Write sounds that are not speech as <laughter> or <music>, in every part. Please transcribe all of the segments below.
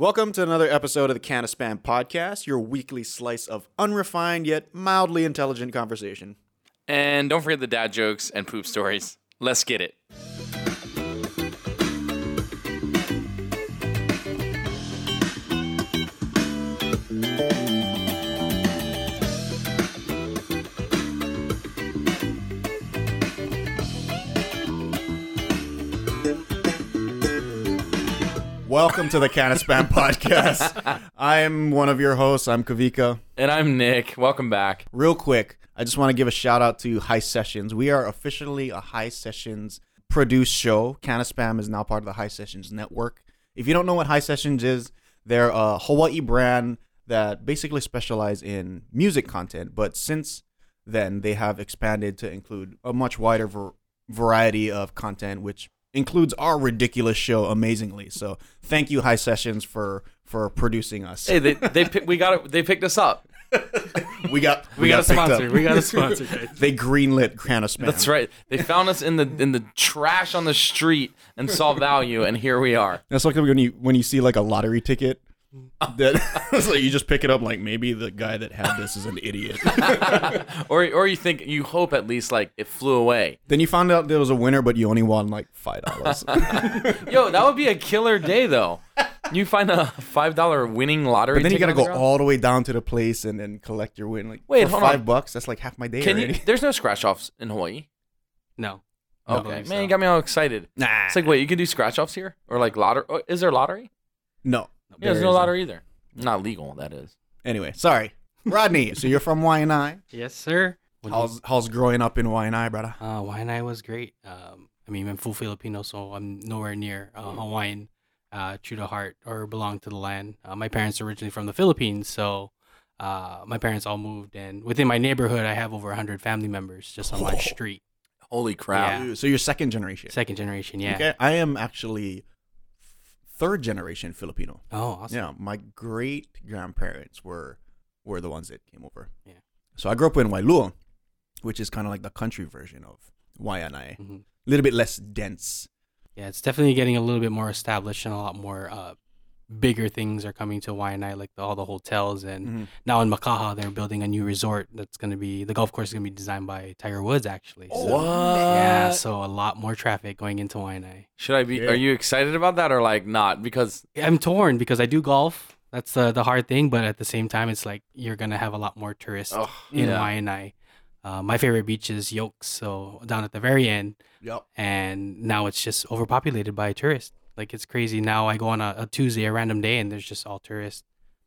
Welcome to another episode of the Can of Spam podcast, your weekly slice of unrefined yet mildly intelligent conversation. And don't forget the dad jokes and poop stories. Let's get it. Welcome to the Can of Spam <laughs> podcast. I'm one of your hosts. I'm Kawika. And I'm Nick. Welcome back. Real quick, I just want to give a shout out to High Sessions. We are officially a High Sessions produced show. Can of Spam is now part of the High Sessions network. If you don't know what High Sessions is, they're a Hawaii brand that basically specialize in music content. But since then, they have expanded to include a much wider var- variety of content, which includes our ridiculous show amazingly. So thank you, High Sessions, for for producing us. Hey, they they pick, we got it. They picked us up. <laughs> we got We, got, a picked up. sponsor. We got a sponsor. <laughs> They greenlit Can of Spam. That's right. They found us in the in the trash on the street and saw value, and here we are. That's like when you when you see like a lottery ticket that <laughs> it's like you just pick it up like maybe the guy that had this is an idiot. <laughs> Or or you think you hope at least like it flew away. then you found out there was a winner, but you only won like five dollars. <laughs> Yo, that would be a killer day though. You find a five dollar winning lottery. but then you gotta go the all the way down to the place and then collect your win. Like Wait, for five on. bucks. That's like half my day Can you? There's no scratch offs in Hawaii. No. Okay, man, so. you got me all excited. Nah, It's like, wait, you can do scratch offs here, or like lottery? oh, Is there lottery? no. Yeah, there's no isn't. lottery either. Not legal, that is. Anyway, sorry, Rodney. so you're from Waianae. Yes, sir. When you- How's how's growing up in Waianae, brother? uh, Waianae was great. Um, I mean, I'm full Filipino, so I'm nowhere near uh, Hawaiian, uh, true to heart, or belong to the land. Uh, my parents are originally from the Philippines, so uh, my parents all moved. And within my neighborhood, I have over 100 family members just on my street. Holy crap! Yeah. So you're second generation. Second generation, yeah. Okay, I am actually third generation Filipino. Oh, awesome. Yeah, my great grandparents were were the ones that came over. Yeah. So I grew up in Waialua, which is kind of like the country version of Waianae. A Mhm. little bit less dense. Yeah, it's definitely getting a little bit more established and a lot more uh, bigger things are coming to Waianae, like the, all the hotels. And Mhm. now in Makaha, they're building a new resort that's going to be, the golf course is going to be designed by Tiger Woods, actually. So, What? Yeah, so a lot more traffic going into Waianae. Should I be? Yeah. Are you excited about that or like not? Because I'm torn because I do golf. That's the, the hard thing. But at the same time, it's like you're going to have a lot more tourists oh, in yeah. Waianae. Uh, my favorite beach is Yokes, so down at the very end. Yep. and now it's just overpopulated by tourists. Like it's crazy. Now I go on a, a Tuesday, a random day, and there's just all tourists,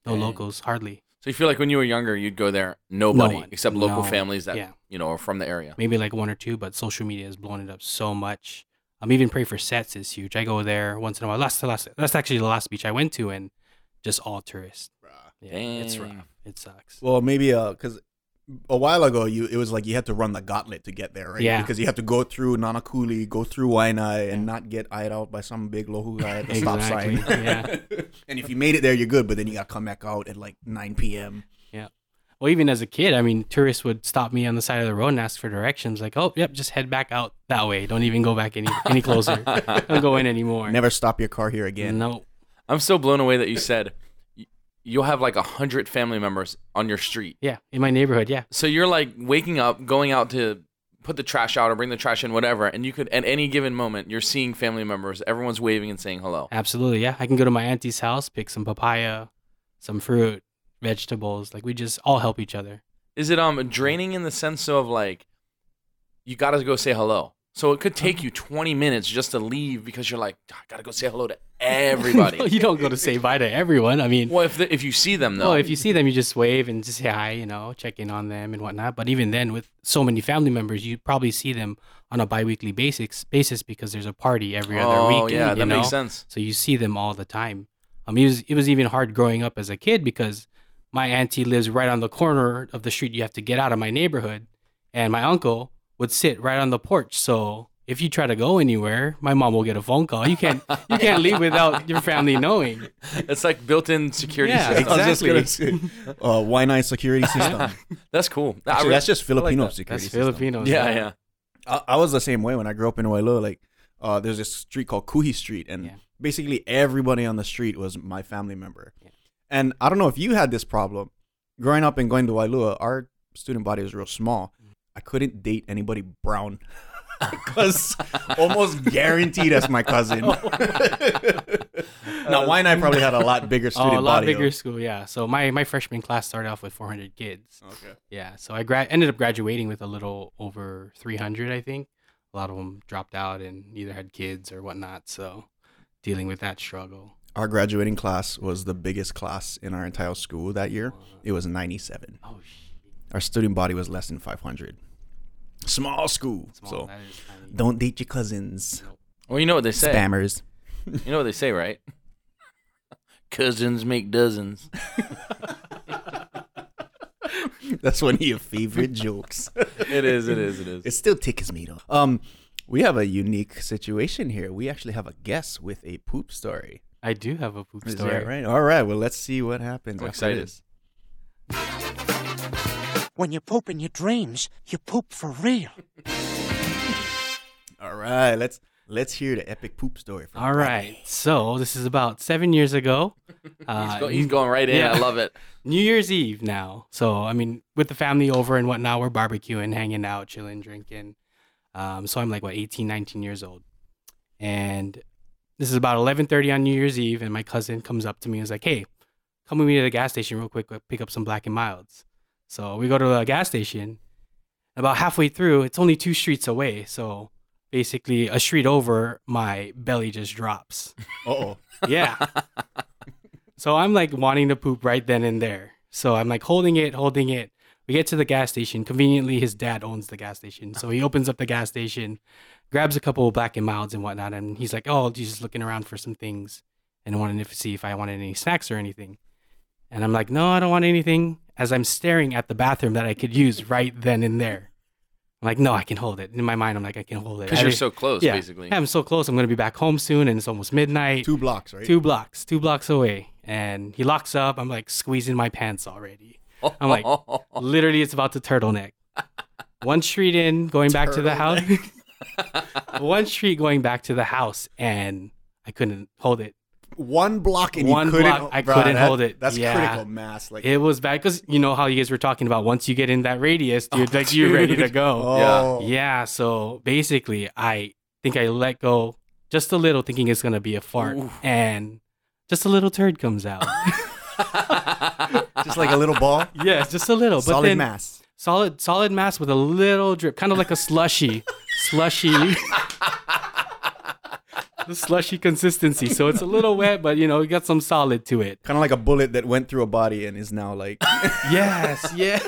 no Dang. locals, hardly. So you feel like when you were younger, you'd go there, nobody one. except local No. families that Yeah. you know are from the area. Maybe like one or two, but social media has blown it up so much. I'm even pray for sets is huge. I go there once in a while. Last, last, that's actually the last beach I went to, and just all tourists. Yeah, it's rough. It sucks. Well, maybe uh, because a while ago you it was like you had to run the gauntlet to get there, right? Yeah. Because you have to go through Nanakuli, go through Waianae, and not get eyed out by some big lohu guy at the stop sign. Exactly, yeah. <laughs> and if you made it there, you're good. But then you got to come back out at like 9 p.m. Yeah. Well, even as a kid, I mean, tourists would stop me on the side of the road and ask for directions. Like, oh, yep, just head back out that way. Don't even go back any any closer. <laughs> Don't go in anymore. Never stop your car here again. No. I'm so blown away that you said y- you'll have like a hundred family members on your street. Yeah, in my neighborhood. Yeah. So you're like waking up, going out to put the trash out or bring the trash in, whatever, and you could at any given moment you're seeing family members. Everyone's waving and saying hello. Absolutely, yeah. I can go to my auntie's house, pick some papaya, some fruit, vegetables. Like we just all help each other. Is it um draining in the sense of like you got to go say hello? So it could take you 20 minutes just to leave because you're like, I gotta go say hello to <laughs> everybody. you don't go to say bye to everyone. I mean, well, if the, if you see them though, well, if you see them, you just wave and just say hi, you know, check in on them and whatnot. But even then, with so many family members, you probably see them on a biweekly basis basis because there's a party every other week. oh yeah, that know? makes sense. So you see them all the time. Um, it was it was even hard growing up as a kid because my auntie lives right on the corner of the street you have to get out of my neighborhood, and my uncle would sit right on the porch. So if you try to go anywhere, my mom will get a phone call. You can't you can't leave <laughs> without your family knowing. It's like built-in security Yeah, system. I was just Exactly. gonna say, uh, why not security system? <laughs> That's cool. Actually, re- that's just Filipino that. security That's system. Filipinos. yeah, yeah. I, I was the same way when I grew up in Waialua. Like, uh, there's this street called Kuhi Street, and Yeah. basically everybody on the street was my family member. Yeah. And I don't know if you had this problem. Growing up and going to Waialua, our student body was real small. I couldn't date anybody brown <laughs> because almost guaranteed as my cousin. Oh. <laughs> now, Wine and I probably had a lot bigger student <laughs> oh, a lot body. bigger school, yeah. So my my freshman class started off with 400 kids. Okay. Yeah, so I gra- ended up graduating with a little over 300, I think. A lot of them dropped out and either had kids or whatnot. So dealing with that struggle. Our graduating class was the biggest class in our entire school that year. It was 97. Oh, shit. Our student body was less than 500. Small school. Small, so that is don't date your cousins. Well, you know what they say. Spammers. You know what they say, right? <laughs> Cousins make dozens. <laughs> That's one of your favorite jokes. <laughs> It is. It is. It is. It still tickles me though. Um, we have a unique situation here. We actually have a guest with a poop story. I do have a poop Is story. that right? All right. Well, let's see what happens. I'm after excited. This. When you poop in your dreams, you poop for real. All right. Let's let's hear the epic poop story. From All right. So this is about seven years ago. <laughs> Uh, He's, go- he's going right in. yeah. I love it. <laughs> New Year's Eve now. So I mean, with the family over and whatnot, we're barbecuing, hanging out, chilling, drinking. Um, so I'm like what 18, 19 years old, and this is about 11:30 on New Year's Eve, and my cousin comes up to me and is like, "Hey, come with me to the gas station real quick, pick up some Black and Milds." So we go to the gas station. About halfway through, it's only two streets away. So basically, a street over, my belly just drops. <laughs> Uh oh. Yeah. so I'm like wanting to poop right then and there. So I'm like holding it, holding it. We get to the gas station. Conveniently, his dad owns the gas station. So he opens up the gas station, grabs a couple of black and milds and whatnot. And he's like, oh, he's just looking around for some things and wanting to see if I wanted any snacks or anything. And I'm like, no, I don't want anything. As I'm staring at the bathroom that I could use right then and there. I'm like, no, I can hold it. In my mind, I'm like, I can hold it. Because you're so close, yeah, basically. Yeah, I'm so close. I'm gonna be back home soon, and it's almost midnight. Two blocks, right? Two blocks, two blocks away, and he locks up. I'm like squeezing my pants already. I'm like, <laughs> literally, it's about to turtleneck. One street in, going back to the house. <laughs> One street going back to the house, and I couldn't hold it. One block and One you couldn't. block, I Bro, couldn't that- hold it. That's Yeah. critical mass. Like It was bad because you know how you guys were talking about. Once you get in that radius, dude, <laughs> oh, like you're ready to go. oh, Yeah, so basically, I think I let go just a little, thinking it's gonna be a fart, Ooh. and just a little turd comes out. <laughs> just like a little ball. <laughs> yeah, just a little, but Solid then mass. solid, solid mass with a little drip, kind of like a slushy, slushy. The slushy consistency, so it's a little wet, but you know, it got some solid to it. Kind of like a bullet that went through a body and is now like. <laughs> Yes, yeah.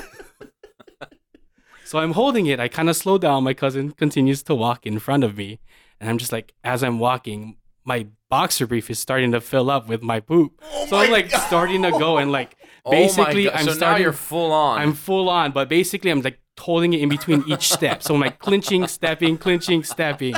so I'm holding it. I kind of slow down. My cousin continues to walk in front of me. And I'm just like, as I'm walking, my boxer brief is starting to fill up with my poop. Oh so I'm like starting to go and like basically oh my God. I'm so now starting you're full on. I'm full on, but basically I'm like holding it in between each step. So I'm like clinching, stepping, clinching, stepping.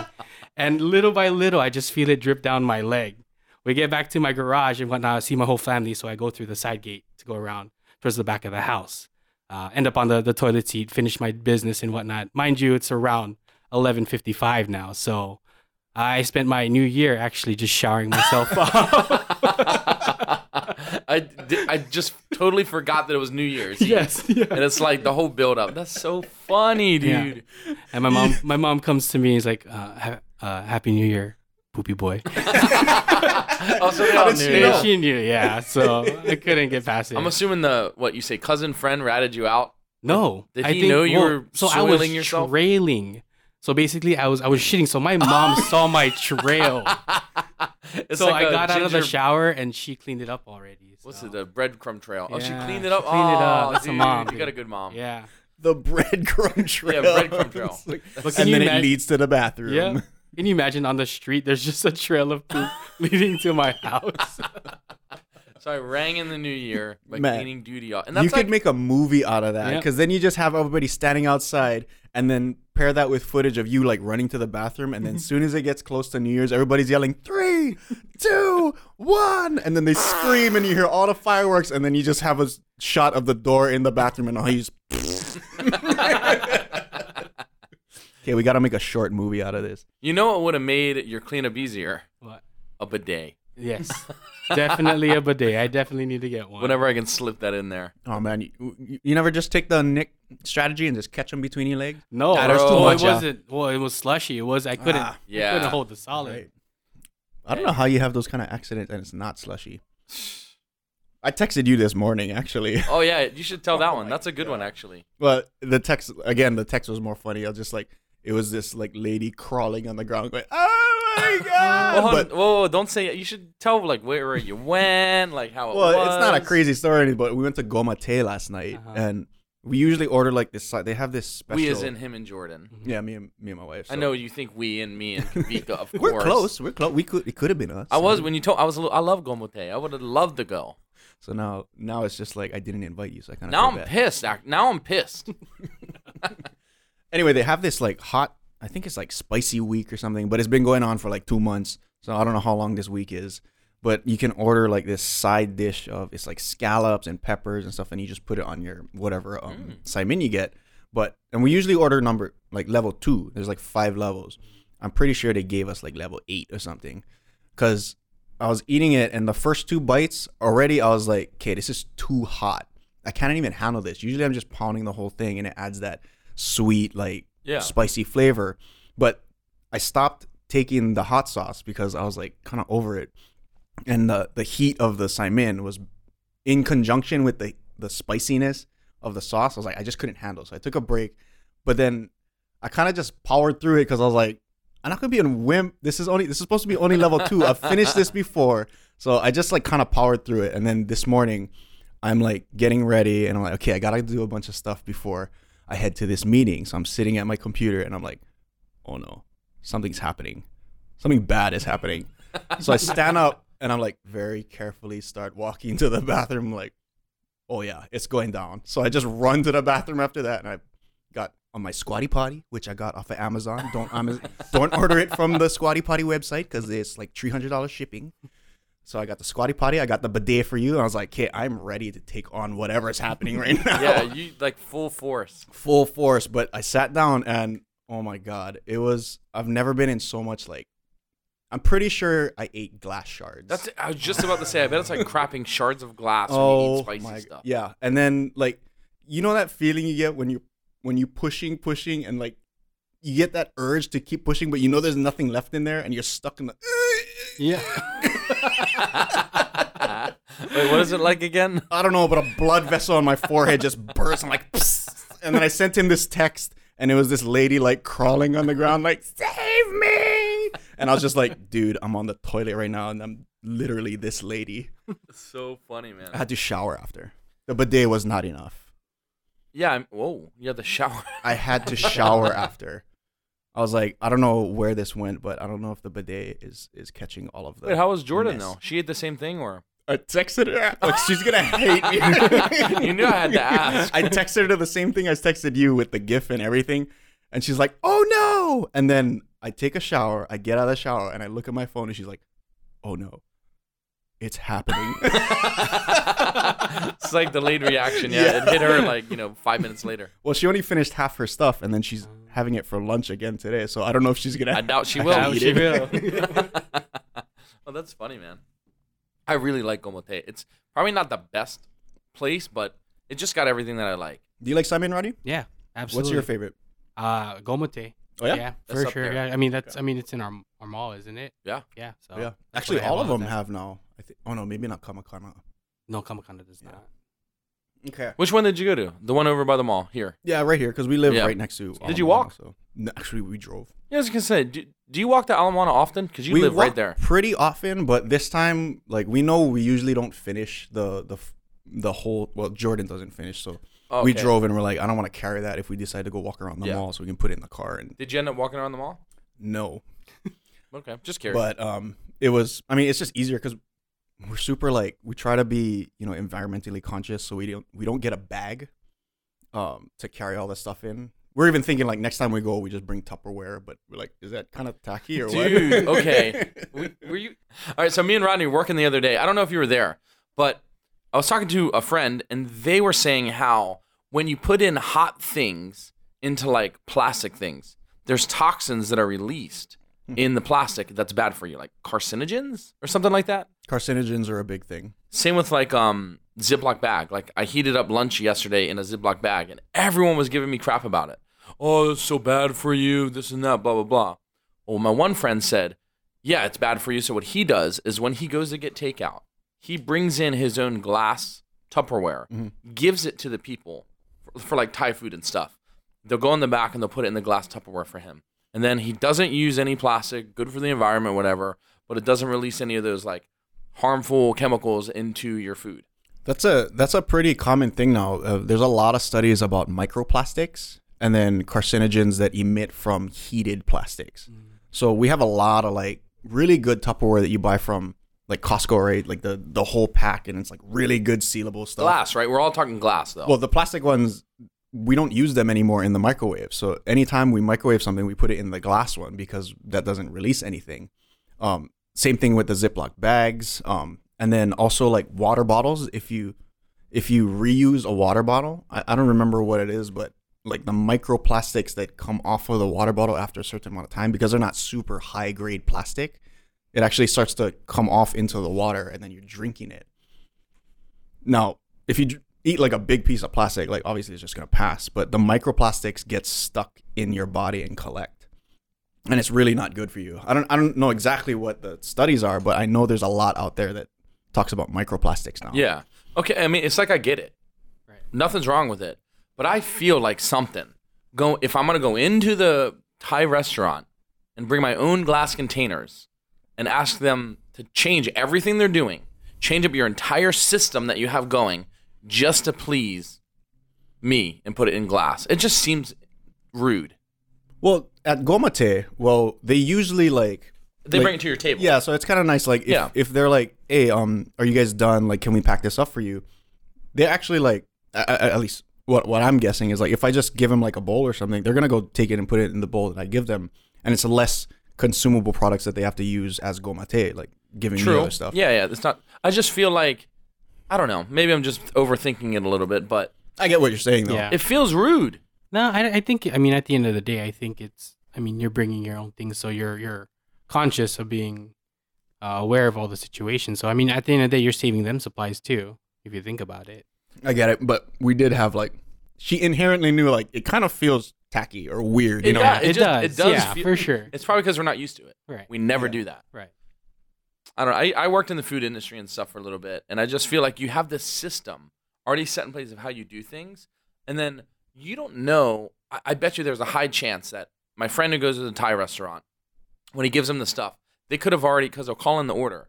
And little by little I just feel it drip down my leg. We get back to my garage and whatnot. I see my whole family, so I go through the side gate to go around towards the back of the house. Uh, end up on the, the toilet seat, finish my business and whatnot. Mind you, it's around 11:55 now, so I spent my New Year actually just showering myself off. <laughs> <laughs> <laughs> I, I just totally forgot that it was New Year's. Eve. yes, <laughs> yeah. And it's like the whole build up. That's so funny, Yeah. dude. And my mom, <laughs> my mom comes to me and is like, uh, ha- uh, "Happy New Year, poopy boy." Oh, so they How all did she know? she knew, yeah. So I couldn't get past it. I'm assuming the what you say, cousin friend ratted you out. no, Did I he think, know you well, were so I was yourself? trailing. So basically, I was I was shitting. So my mom saw my trail. <laughs> It's so like I a got out of the shower and she cleaned it up already. What's so- it? The breadcrumb trail. oh, she cleaned it she up. cleaned it up. Oh, That's a mom, You got a good mom. Yeah. the breadcrumb <laughs> trail. breadcrumb trail. <laughs> Like- and then imag- it leads to the bathroom. Yeah. Can you imagine on the street? There's just a trail of poop leading to my house. So I rang in the new year by Man. cleaning duty off, and you that's could make a movie out of that Yeah. because then you just have everybody standing outside and then pair that with footage of you like running to the bathroom and then as soon as it gets close to New Year's, everybody's yelling three, two, one, and then they scream and you hear all the fireworks and then you just have a shot of the door in the bathroom and all you just <laughs> Okay, we got to make a short movie out of this. You know what would have made your cleanup easier? What? A bidet. Yes, <laughs> definitely a bidet. I definitely need to get one. Whenever I can slip that in there. Oh man, you, you, you never just take the Nick strategy and just catch them between your legs? No, Ah, there's too well, much, it wasn't. Well, it was slushy. It was. I couldn't. Ah, I yeah. couldn't hold the solid. Right. I don't know how you have those kind of accidents and it's not slushy. I texted you this morning actually. <laughs> Oh yeah, you should tell that Oh one. my That's a good one actually. But the text again, the text was more funny. I was just like, it was this like lady crawling on the ground, going, "Oh my <laughs> god!" Well, but whoa, whoa, don't say it. You should tell like where, where you <laughs> went, like how it well, was. it's not a crazy story, but we went to Goma Tei last night, Uh-huh. and we usually order like this. si- They have this special. We as in him and Jordan. Mm-hmm. yeah, me and me and my wife. I so- know you think we and me and <laughs> Kawika, of course, we're close. We're close. We could. It could have been us. I was mm-hmm. when you told. I was. a little- I love Goma Tei. I would have loved to go. So now, now it's just like I didn't invite you, so I kind of. Now I'm pissed. ac- Now I'm pissed. <laughs> <laughs> Anyway, they have this like hot. I think it's like spicy week or something, but it's been going on for like two months. So I don't know how long this week is. But you can order like this side dish of it's like scallops and peppers and stuff, and you just put it on your whatever um, side menu you get. But and we usually order number like level two. There's like five levels. I'm pretty sure they gave us like level eight or something, because I was eating it and the first two bites already I was like, okay, this is too hot. I can't even handle this. Usually I'm just pounding the whole thing and it adds that sweet like Yeah. spicy flavor. But I stopped taking the hot sauce because I was like kind of over it. And the the heat of the Simon was in conjunction with the the spiciness of the sauce. I was like I just couldn't handle. So I took a break. But then I kind of just powered through it because I was like I'm not gonna be a wimp. This is only this is supposed to be only level two. I've finished this before, so I just like kind of powered through it. And then this morning, I'm like getting ready, and I'm like, okay, I gotta do a bunch of stuff before I head to this meeting. So I'm sitting at my computer, and I'm like, oh no, something's happening. Something bad is happening. so I stand up, and I'm like very carefully start walking to the bathroom. Like, oh yeah, it's going down. So I just run to the bathroom after that, and I got on my Squatty Potty, which I got off of Amazon. Don't Amaz- <laughs> don't order it from the Squatty Potty website because it's like three hundred dollars shipping. So I got the Squatty Potty, I got the bidet for you, and I was like, "Okay, I'm ready to take on whatever is happening right now." yeah, you like full force. full force. But I sat down, and oh my god, it was. I've never been in so much like. I'm pretty sure I ate glass shards. That's. I was just about to say. I bet it's like crapping shards of glass when you oh eat spicy my stuff. yeah, and then like, you know that feeling you get when you when you pushing pushing and like you get that urge to keep pushing, but you know there's nothing left in there, and you're stuck in the. Yeah. <laughs> Wait, what is it like again? I don't know, but a blood vessel on my forehead just burst. I'm like, "Psst." and then I sent him this text, and it was this lady like crawling on the ground, like, save me. And I was just like, dude, I'm on the toilet right now, and I'm literally this lady. so funny, man. I had to shower after. The bidet was not enough. Yeah. I'm, whoa. Yeah, the shower. I had to shower after. I was like, I don't know where this went, but I don't know if the bidet is is catching all of the. Wait, how was Jordan mess. though? She ate the same thing, or I texted her. <laughs> Like, she's gonna hate me. <laughs> You knew I had to <laughs> ask. I texted her the same thing I texted you with the GIF and everything, and she's like, "Oh no!" And then I take a shower. I get out of the shower and I look at my phone, and she's like, "Oh no, it's happening." <laughs> it's like delayed reaction. Yeah, Yeah. it hit her like you know five minutes later. well, she only finished half her stuff, and then she's having it for lunch again today. So I don't know if she's gonna. I doubt she <laughs> will. doubt she will. <laughs> oh, that's funny, man. I really like Goma Tei. It's probably not the best place, but it just got everything that I like. Do you like Simon Rodney? Yeah. Absolutely. What's your favorite? Uh, Goma Tei. Oh yeah, Yeah, for sure. there. Yeah, I mean that's. I mean it's in our our mall, isn't it? Yeah. Yeah. So yeah. Actually, all of them that. have now. I think. Oh no, maybe not Kamakana. No, Kamakana does Yeah. not. Okay. Which one did you go to? The one over by the mall here. Yeah, right here because we live Yeah. right next to. Did you walk? So no, actually, we drove. Yeah, I was gonna say, do, do you walk to Ala Moana often? Because you we live right there. pretty often, but this time, like we know, we usually don't finish the the the whole. Well, Jordan doesn't finish, so we drove and we're like, I don't want to carry that if we decide to go walk around the Yeah. mall, so we can put it in the car and Did you end up walking around the mall? no. <laughs> Okay, just curious. But um, it was. I mean, it's just easier because we're super like we try to be you know environmentally conscious, so we don't we don't get a bag, um, to carry all this stuff in. We're even thinking like next time we go, we just bring Tupperware, but we're like, is that kind of tacky or what? Dude, okay. <laughs> we, were you? All right. So me and Rodney were working the other day. I don't know if you were there, but I was talking to a friend, and they were saying how when you put in hot things into like plastic things, there's toxins that are released in the plastic that's bad for you, like carcinogens or something like that. Carcinogens are a big thing. Same with like um Ziploc bag. Like I heated up lunch yesterday in a Ziploc bag, and everyone was giving me crap about it. Oh, it's so bad for you. This and that. Blah blah blah. Well, my one friend said, "Yeah, it's bad for you." So what he does is when he goes to get takeout, he brings in his own glass Tupperware, gives it to the people for, for like Thai food and stuff. They'll go in the back and they'll put it in the glass Tupperware for him. And then he doesn't use any plastic, good for the environment, whatever, but it doesn't release any of those like harmful chemicals into your food. That's a that's a pretty common thing now. Uh, there's a lot of studies about microplastics and then carcinogens that emit from heated plastics. So we have a lot of like really good Tupperware that you buy from like Costco, right? Like the the whole pack, and it's like really good sealable stuff. Glass, right? We're all talking glass though. Well, the plastic ones we don't use them anymore in the microwave. So anytime we microwave something, we put it in the glass one because that doesn't release anything. Um, same thing with the Ziploc bags. Um, and then also like water bottles. If you if you reuse a water bottle, I, I don't remember what it is, but like the microplastics that come off of the water bottle after a certain amount of time, because they're not super high grade plastic, it actually starts to come off into the water, and then you're drinking it. Now, if you eat like a big piece of plastic, like obviously it's just gonna pass, but the microplastics get stuck in your body and collect, and it's really not good for you. I don't I don't know exactly what the studies are, but I know there's a lot out there that talks about microplastics now. yeah. Okay. I mean, it's like I get it. Right. Nothing's wrong with it, but I feel like something. Go if I'm gonna go into the Thai restaurant and bring my own glass containers and ask them to change everything they're doing, change up your entire system that you have going just to please me and put it in glass. It just seems rude. Well, at Goma Tei, well, they usually like They like- bring it to your table. Yeah, so it's kind of nice. Like, if, Yeah. if they're like, "Hey, um, are you guys done? Like, can we pack this up for you?" They actually like, a- a- at least what what I'm guessing is like, if I just give them like a bowl or something, they're gonna go take it and put it in the bowl that I give them, and it's less consumable products that they have to use as Goma Tei, like giving me other stuff. Yeah, yeah. It's not. I just feel like I don't know. Maybe I'm just overthinking it a little bit, but I get what you're saying though. Yeah. it feels rude. No, I, I think I mean at the end of the day, I think it's I mean you're bringing your own things, so you're you're conscious of being uh, aware of all the situations. So I mean, at the end of the day, you're saving them supplies too, if you think about it. I get it, but we did have like, she inherently knew like it kind of feels tacky or weird, you It know? does. it, just- does, it does yeah, feel- for sure. It's probably because we're not used to it. Right, We never Yeah. do that. right. I don't know. I, I worked in the food industry and stuff for a little bit, and I just feel like you have this system already set in place of how you do things, and then you don't know. I, I bet you there's a high chance that my friend who goes to the Thai restaurant, when he gives them the stuff, they could have already because they'll call in the order.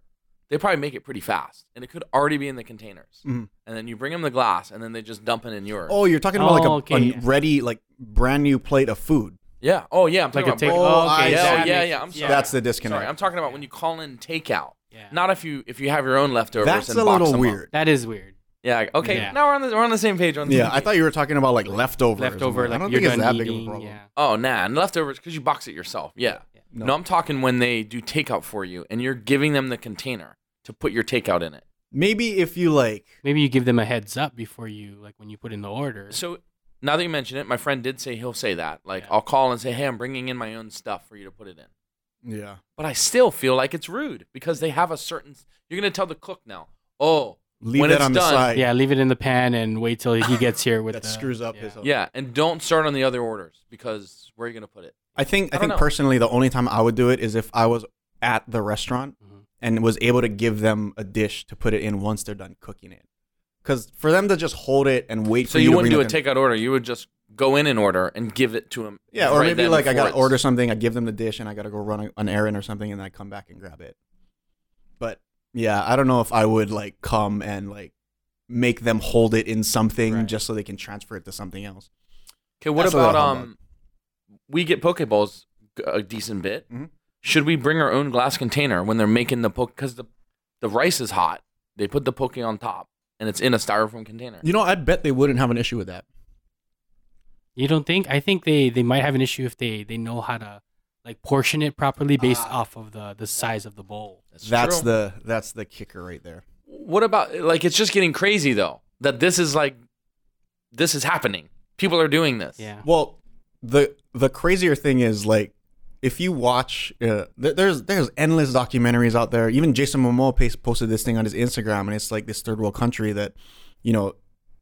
They probably make it pretty fast, and it could already be in the containers. Mhm. And then you bring them the glass, and then they just dump it in yours. Oh, you're talking about like a, Oh, okay, a ready, like brand new plate of food. yeah. Oh, yeah. I'm Like talking a about. take. Oh, Oh, okay, see. yeah, that yeah, makes yeah. I'm sense. sorry. That's the disconnect. Sorry, I'm talking about when you call in takeout. Yeah. Not if you if you have your own leftovers. That's and a box little them up. weird. That is weird. Yeah. Okay. Yeah. Now we're on the we're on the same page. On the Yeah, same I page. thought you were talking about like leftovers. Leftover, I don't you're think it's done that big of a problem. Yeah. Oh nah, and leftovers because you box it yourself. Yeah. No. No. I'm talking when they do takeout for you and you're giving them the container to put your takeout in it. Maybe if you like, Maybe you give them a heads up before you like when you put in the order. So now that you mention it, my friend did say he'll say that. Like Yeah. I'll call and say, "Hey, I'm bringing in my own stuff for you to put it in." yeah, But I still feel like it's rude because they have a certain. You're gonna tell the cook now. Oh, leave When it it's on the side. yeah, leave it in the pan and wait till he gets here <laughs> with That the, screws up yeah. his- yeah, and don't start on the other orders because where are you gonna put it? I think I, I think know. personally the only time I would do it is if I was at the restaurant Mhm. and was able to give them a dish to put it in once they're done cooking it. Because for them to just hold it and wait So for you So you, wouldn't do a takeout order. You would just go in and order and give it to them. Yeah, or right maybe like I gotta it's- order something, I give them the dish, and I gotta go run an errand or something, and then I come back and grab it. But yeah, I don't know if I would like come and like make them hold it in something Right. just so they can transfer it to something else. Okay, what That's about um? We get Pokeballs a decent bit. Mhm. Should we bring our own glass container when they're making the poke? Because the the rice is hot. They put the poke on top, and it's in a styrofoam container. You know, I bet they wouldn't have an issue with that. You don't think? I think they they might have an issue if they they know how to like portion it properly based Ah. off of the the size of the bowl. That's true. the that's the kicker right there. What about like it's just getting crazy though that this is like this is happening. People are doing this. Yeah. Well, the the crazier thing is like if you watch uh, th- there's there's endless documentaries out there. Even jason momoa posted this thing on his instagram and it's like this third world country that you know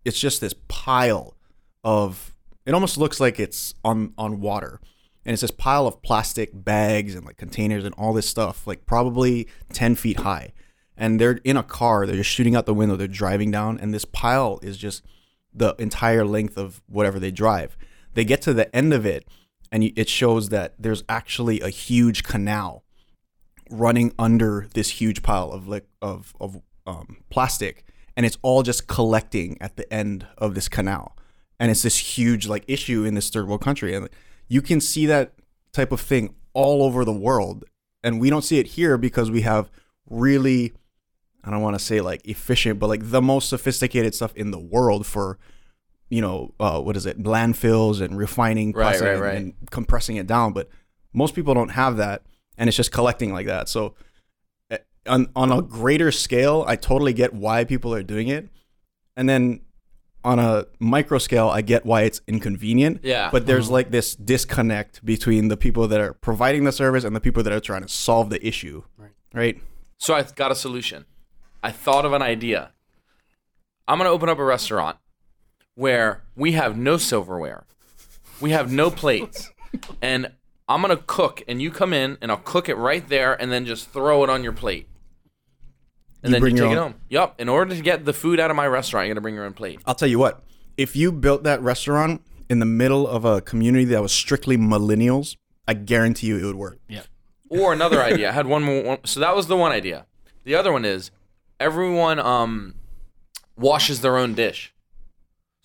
it's just this pile of it almost looks like it's on on water. And it's this pile of plastic bags and like containers and all this stuff like probably 10 feet high. And they're in a car they're just shooting out the window they're driving down and this pile is just the entire length of whatever they drive. They get to the end of it and it shows that there's actually a huge canal running under this huge pile of like of of um, plastic. And it's all just collecting at the end of this canal. And it's this huge like issue in this third world country. And you can see that type of thing all over the world. And we don't see it here because we have really i don't want to say like efficient but like the most sophisticated stuff in the world for you know uh, what is it landfills and refining Right, plastic right, and- right. and compressing it down but most people don't have that and it's just collecting like that so eh, on on a greater scale i totally get why people are doing it and then on a micro scale i get why it's inconvenient Yeah. but there's like this disconnect between the people that are providing the service and the people that are trying to solve the issue Right. right So I got a solution. I thought of an idea. I'm going to open up a restaurant where we have no silverware. We have no plates. and I'm going to cook and you come in and I'll cook it right there and then just throw it on your plate. And You then bring you your take it home. Yup. In order to get the food out of my restaurant, you got to bring your own plate. I'll tell you what. If you built that restaurant in the middle of a community that was strictly millennials, I guarantee you it would work. Yeah. Or another idea. I had one more. One, so that was the one idea. The other one is everyone um washes their own dish.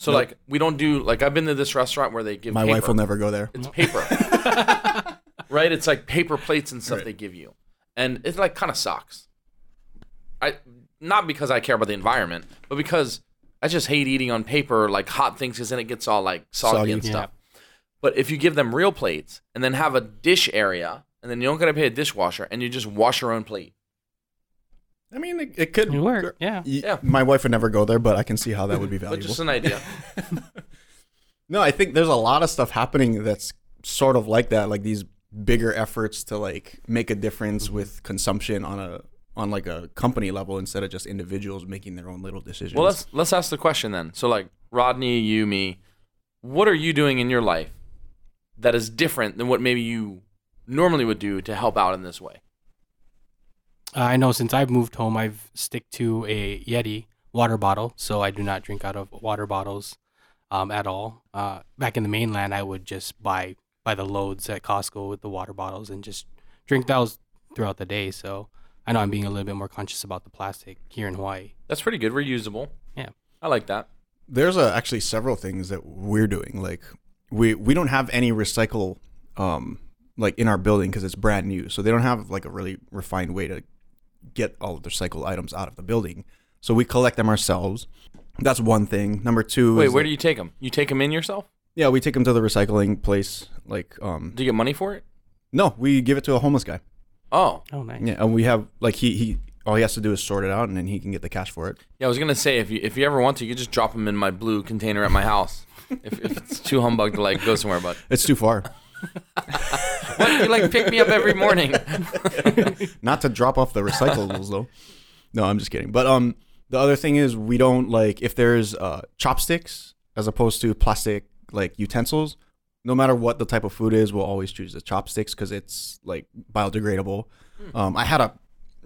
So like we don't do like I've been to this restaurant where they give My paper. wife will never go there. It's paper, <laughs> right? It's like paper plates and stuff they give you, and it like kind of sucks. I not because I care about the environment, but because I just hate eating on paper like hot things because then it gets all like soggy, Soggy. and Yeah. stuff. But if you give them real plates and then have a dish area, and then you don't gotta pay a dishwasher, and you just wash your own plate. I mean, it, it could It work, yeah. Yeah. My wife would never go there, but I can see how that <laughs> would be But valuable. just an idea. <laughs> <laughs> No, I think there's a lot of stuff happening that's sort of like that, like these bigger efforts to like make a difference Mm-hmm. with consumption on a on like a company level instead of just individuals making their own little decisions. Well, let's let's ask the question then. So, like Rodney, you, me, what are you doing in your life that is different than what maybe you normally would do to help out in this way? Uh, I know since I've moved home, I've stick to a Yeti water bottle, so I do not drink out of water bottles um, at all. Uh, back in the mainland, I would just buy buy the loads at Costco with the water bottles and just drink those throughout the day. So I know I'm being a little bit more conscious about the plastic here in Hawaii. That's pretty good. Reusable. Yeah. I like that. there's uh, actually several things that we're doing. Like we we don't have any recycle um like in our building because it's brand new, so they don't have like a really refined way to get all of the recycled items out of the building. So we collect them ourselves. That's one thing. Number two. Wait, is where like- do you take them? You take them in yourself? Yeah, we take them to the recycling place. Like, um, Do you get money for it? no, we give it to a homeless guy. Oh, Oh, nice. Yeah, and we have like he he all he has to do is sort it out, and then he can get the cash for it. yeah. I was gonna say if you if you ever want to, you could just drop them in my blue container at my house. if, if it's too humbug to like go somewhere, but It's too far. <laughs> what you like pick me up every morning. <laughs> Not to drop off the recyclables though. No, I'm just kidding. But um, the other thing is we don't like if there's uh chopsticks as opposed to plastic like utensils. No matter what the type of food is, we'll always choose the chopsticks because it's like biodegradable. Um, I had a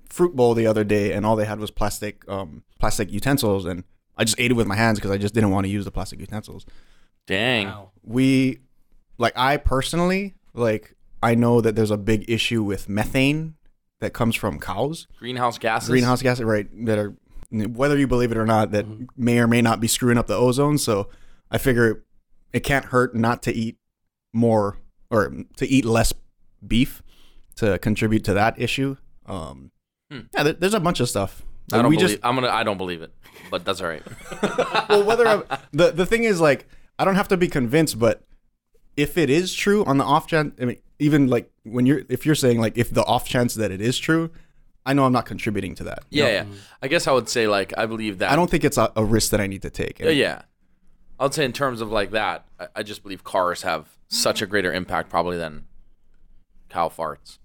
fruit bowl the other day, and all they had was plastic um plastic utensils, and I just ate it with my hands because I just didn't want to use the plastic utensils. Dang. Wow. we like i personally like i know that there's a big issue with methane that comes from cows Greenhouse gases. greenhouse gases right that are whether you believe it or not that may or may not be screwing up the ozone so i figure it can't hurt not to eat more or to eat less beef to contribute to that issue um Hmm. yeah there, there's a bunch of stuff I don't we believe. just I'm gonna. I don't believe it, but that's all right. <laughs> well, whether I'm, the the thing is like I don't have to be convinced, but if it is true on the off chance, I mean, even like when you're if you're saying like if the off chance that it is true, I know I'm not contributing to that. Yeah, yeah. I guess I would say like I believe that. I don't think it's a, a risk that I need to take. Yeah, yeah. I would say in terms of like that, I, I just believe cars have such a greater impact probably than cow farts.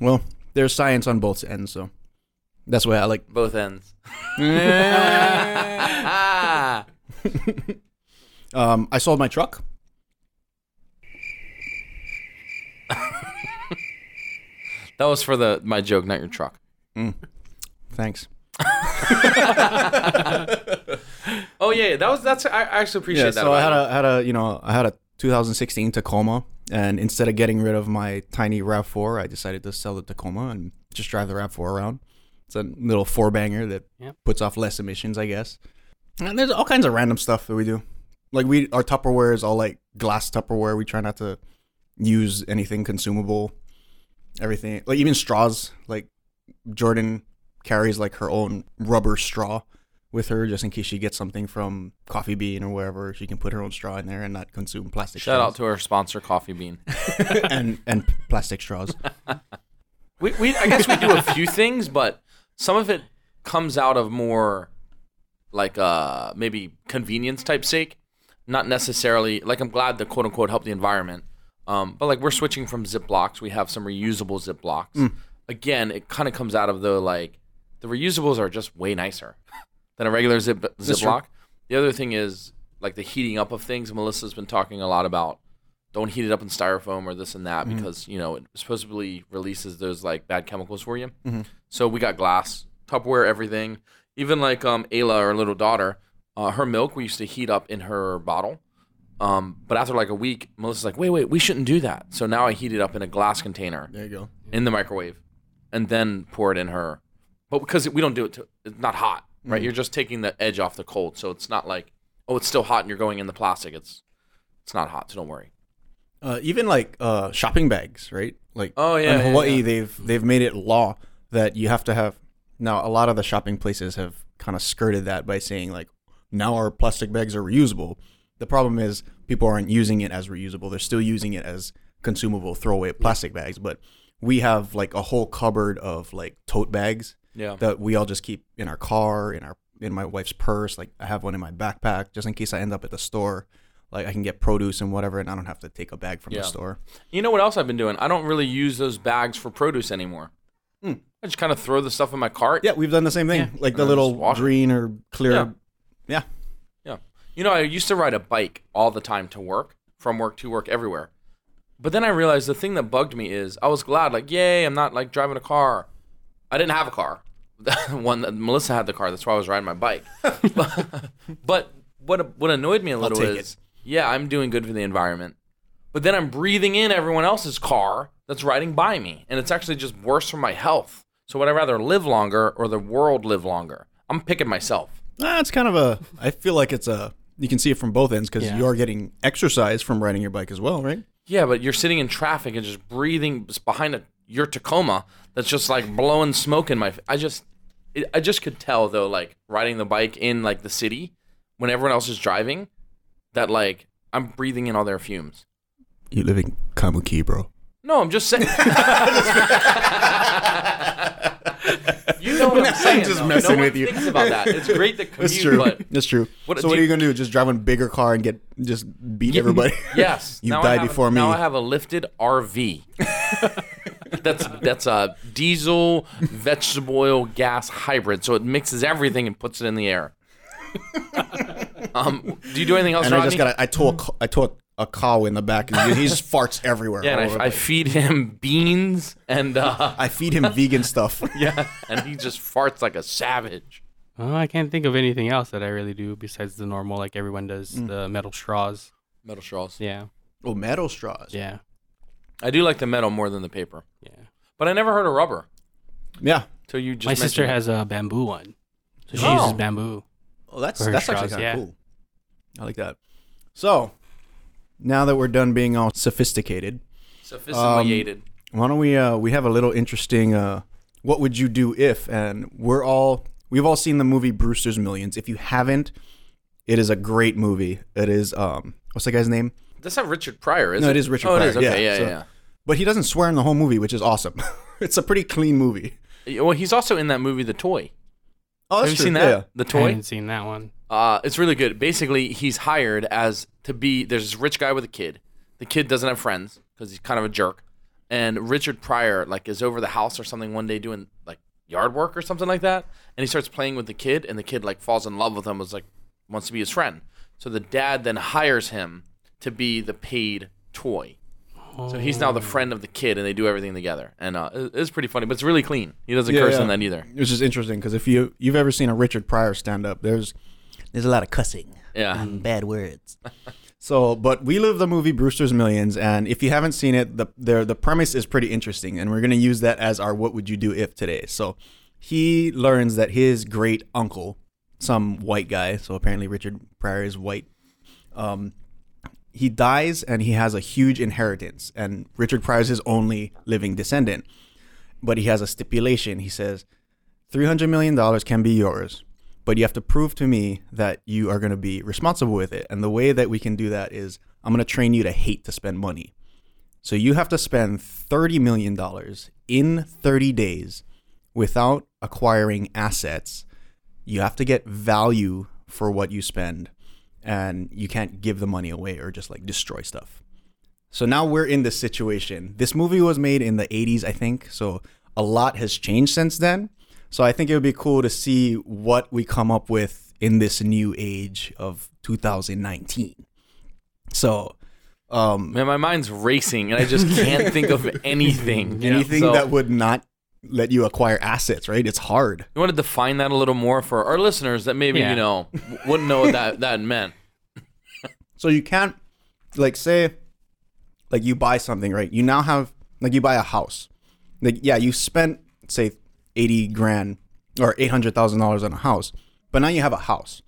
Well, there's science on both ends, so that's why I like. Both ends. <laughs> <laughs> Um, I sold my truck. <laughs> That was for the my joke, not your truck. Mm. Thanks. <laughs> Oh yeah, that was that's I I actually appreciate Yeah, that. so I had a had a you know I had a 2016 Tacoma, and instead of getting rid of my tiny Rav4, I decided to sell the Tacoma and just drive the Rav4 around. It's a little four banger that Yep. puts off less emissions, I guess. And there's all kinds of random stuff that we do. Like we our Tupperware is all like glass Tupperware. We try not to use anything consumable. Everything like even straws. Like Jordan carries like her own rubber straw with her just in case she gets something from Coffee Bean or wherever. She can put her own straw in there and not consume plastic Shout out to our sponsor, Coffee Bean. <laughs> and and plastic straws. <laughs> We, we I guess we do a few things, but some of it comes out of more like uh maybe convenience type sake, not necessarily like I'm glad the quote unquote help the environment. Um, but like we're switching from zip Ziplocs. We have some reusable zip Ziplocs. Again, it kind of comes out of the like the reusables are just way nicer than a regular Zip true. Ziploc. The other thing is like the heating up of things. Melissa's been talking a lot about don't heat it up in styrofoam or this and that because you know it supposedly releases those like bad chemicals for you. So we got glass, Tupperware, everything. Even like um Ayla, our little daughter, uh, her milk we used to heat up in her bottle. Um, but after like a week, Melissa's like, wait, wait, we shouldn't do that. So now I heat it up in a glass container There you go. in the microwave, and then pour it in her. But because we don't do it, to, it's not hot, right? You're just taking the edge off the cold, so it's not like oh, it's still hot and you're going in the plastic. It's it's not hot, so don't worry. Uh, even like uh, shopping bags, right? Like Oh, yeah, in yeah, Hawaii, yeah. they've they've made it law that you have to have. Now, a lot of the shopping places have kind of skirted that by saying like, now our plastic bags are reusable. The problem is people aren't using it as reusable; they're still using it as consumable throwaway plastic bags. But we have like a whole cupboard of like tote bags Yeah. that we all just keep in our car, in our in my wife's purse. Like I have one in my backpack just in case I end up at the store. Like I can get produce and whatever, and I don't have to take a bag from Yeah. the store. You know what else I've been doing? I don't really use those bags for produce anymore. Hmm. I just kind of throw the stuff in my cart. Yeah, we've done the same thing. Yeah. Like the little just wash it. green or clear. Yeah. Yeah. You know, I used to ride a bike all the time to work, from work to work, everywhere. But then I realized the thing that bugged me is I was glad, like, yay, I'm not like driving a car. I didn't have a car. <laughs> One that Melissa had the car. That's why I was riding my bike. but, <laughs> but what what annoyed me a little is, yeah, I'm doing good for the environment, but then I'm breathing in everyone else's car that's riding by me, and it's actually just worse for my health. So would I rather live longer or the world live longer? I'm picking myself. Ah, it's kind of a. I feel like it's a. You can see it from both ends because Yeah. you are getting exercise from riding your bike as well, right? Yeah, but you're sitting in traffic and just breathing behind a, your Tacoma that's just like blowing smoke in my. I just, it, I just could tell though, like riding the bike in like the city when everyone else is driving, that like I'm breathing in all their fumes. You live in Kaimuki, bro. No, I'm just saying. <laughs> you know what I'm saying. just though. messing no one with you. Thinks about that. It's great to <laughs> commute, That's true. but That's true. What- so do what are you- you gonna do? Just drive a bigger car and get just beat everybody? <laughs> Yes. You now I have- before me. Now I have a lifted RV. that's that's a diesel vegetable oil gas hybrid, so it mixes everything and puts it in the air. um, do you do anything else, and I Rodney? just got. I tow a, co- I a, a cow in the back, and he just <laughs> farts everywhere. yeah, and I, I feed him beans and uh, I feed him vegan stuff. <laughs> yeah, and he just farts like a savage. Oh, I can't think of anything else that I really do besides the normal, like everyone does, the metal straws. Metal straws. Yeah, Oh, metal straws. yeah, I do like the metal more than the paper, yeah. but I never heard of rubber Yeah. So you just. My sister it. has a bamboo one, so she Oh. uses bamboo. Oh, that's For her that's actually kind of yeah. cool. I like that. So, now that we're done being all sophisticated, sophisticated. why don't we? Uh, we have a little interesting. Uh, what would you do if? And we're all we've all seen the movie Brewster's Millions. If you haven't, it is a great movie. It is um, what's the guy's name? That's not Richard Pryor, is No, it? it is Richard oh, Pryor, it is. Okay, yeah, yeah, so- yeah. But he doesn't swear in the whole movie, which is awesome. <laughs> it's a pretty clean movie. Well, he's also in that movie, The Toy. Oh, Have you true. seen that? Yeah. The I toy? haven't seen that one. Uh, it's really good. Basically, he's hired as to be. There's this rich guy with a kid. The kid doesn't have friends because he's kind of a jerk. And Richard Pryor like is over the house or something one day doing like yard work or something like that. And he starts playing with the kid, and the kid like falls in love with him. Was like wants to be his friend. So the dad then hires him to be the paid toy. So he's now the friend of the kid, and they do everything together. And uh, it- it's pretty funny, but it's really clean. He doesn't curse in that either. Which is interesting because if you you've ever seen a Richard Pryor stand up, there's there's a lot of cussing Yeah. and bad words. <laughs> so, but we live the movie Brewster's Millions, and if you haven't seen it, the the the premise is pretty interesting, and we're gonna use that as our what would you do if today. So, he learns that his great uncle, some white guy, so apparently Richard Pryor is white, um, he dies and he has a huge inheritance, and Richard Pryor is his only living descendant. But he has a stipulation. He says, $300 million can be yours, but you have to prove to me that you are going to be responsible with it. And the way that we can do that is I'm going to train you to hate to spend money. So you have to spend $30 million in 30 days without acquiring assets. You have to get value for what you spend, and you can't give the money away or just like destroy stuff. So now we're in this situation. This movie was made in the 80s, I think. So a lot has changed since then. So I think it would be cool to see what we come up with in this new age of 2019. So, um, Man, my mind's racing, and I just can't think of anything. <laughs> anything So- that would not let you acquire assets, right? It's hard. You want to define that a little more for our listeners that maybe Yeah. you know wouldn't know what that that meant. <laughs> So you can't, like, say, like you buy something, right? You now have, like, you buy a house. Like, yeah, you spent, say, 80 grand or $800,000 on a house, but now you have a house.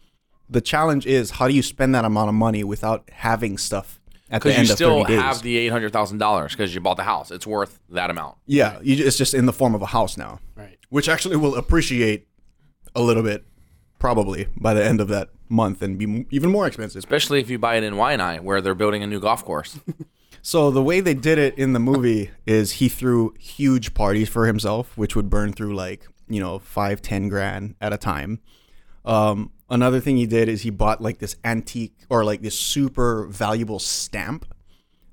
The challenge is how do you spend that amount of money without having stuff at the Because you end still of 30 days? have the eight hundred thousand dollars because you bought the house. It's worth that amount. yeah, you, it's just in the form of a house now, Right. which actually will appreciate a little bit probably by the end of that month and be m- even more expensive. Especially if you buy it in Waianae, where they're building a new golf course. <laughs> So the way they did it in the movie is he threw huge parties for himself, which would burn through like you know five, ten grand at a time. Um, another thing he did is he bought like this antique or like this super valuable stamp,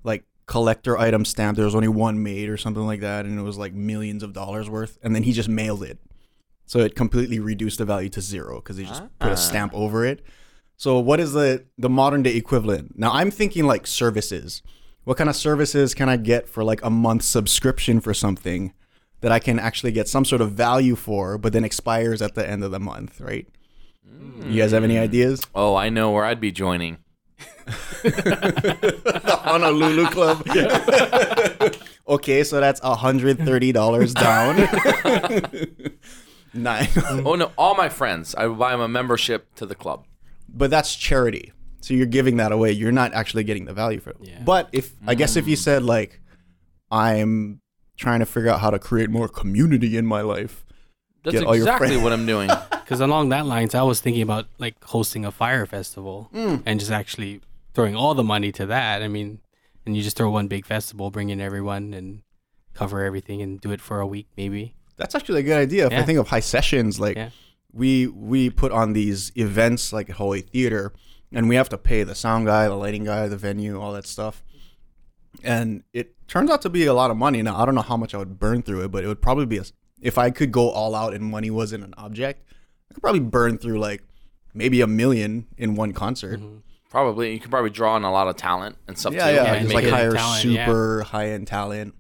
like collector item stamp. There was only one made or something like that, and it was like millions of dollars worth. And then he just mailed it, so it completely reduced the value to zero because he just put a stamp over it. So what is the the modern day equivalent? Now I'm thinking like services. What kind of services can I get for like a month subscription for something that I can actually get some sort of value for, but then expires at the end of the month, right? You guys have any hmm. ideas? oh, I know where I'd be joining. <laughs> the Honolulu Club. <laughs> okay, so that's hundred thirty dollars down. <laughs> Nine. Oh no, all my friends, I would buy them a membership to the club. but that's charity. So you're giving that away. You're not actually getting the value for it. Yeah. But if I guess if you mm. said like, I'm trying to figure out how to create more community in my life. That's Get all your exactly friends- what I'm doing. <laughs> Because along that lines, I was thinking about like hosting a fire festival mm. and just actually throwing all the money to that. I mean, and you just throw one big festival, bring in everyone, and cover everything, and do it for a week maybe. That's actually a good idea. If I Yeah. think of high sessions, like Yeah. we we put on these events like at Holy Theater, and we have to pay the sound guy, the lighting guy, the venue, all that stuff. And it turns out to be a lot of money. Now I don't know how much I would burn through it, but it would probably be a, if I could go all out and money wasn't an object, I could probably burn through like maybe a million in one concert. probably you could probably draw on a lot of talent and stuff Yeah, too. yeah, Yeah, just like hire talent, yeah. super high end talent.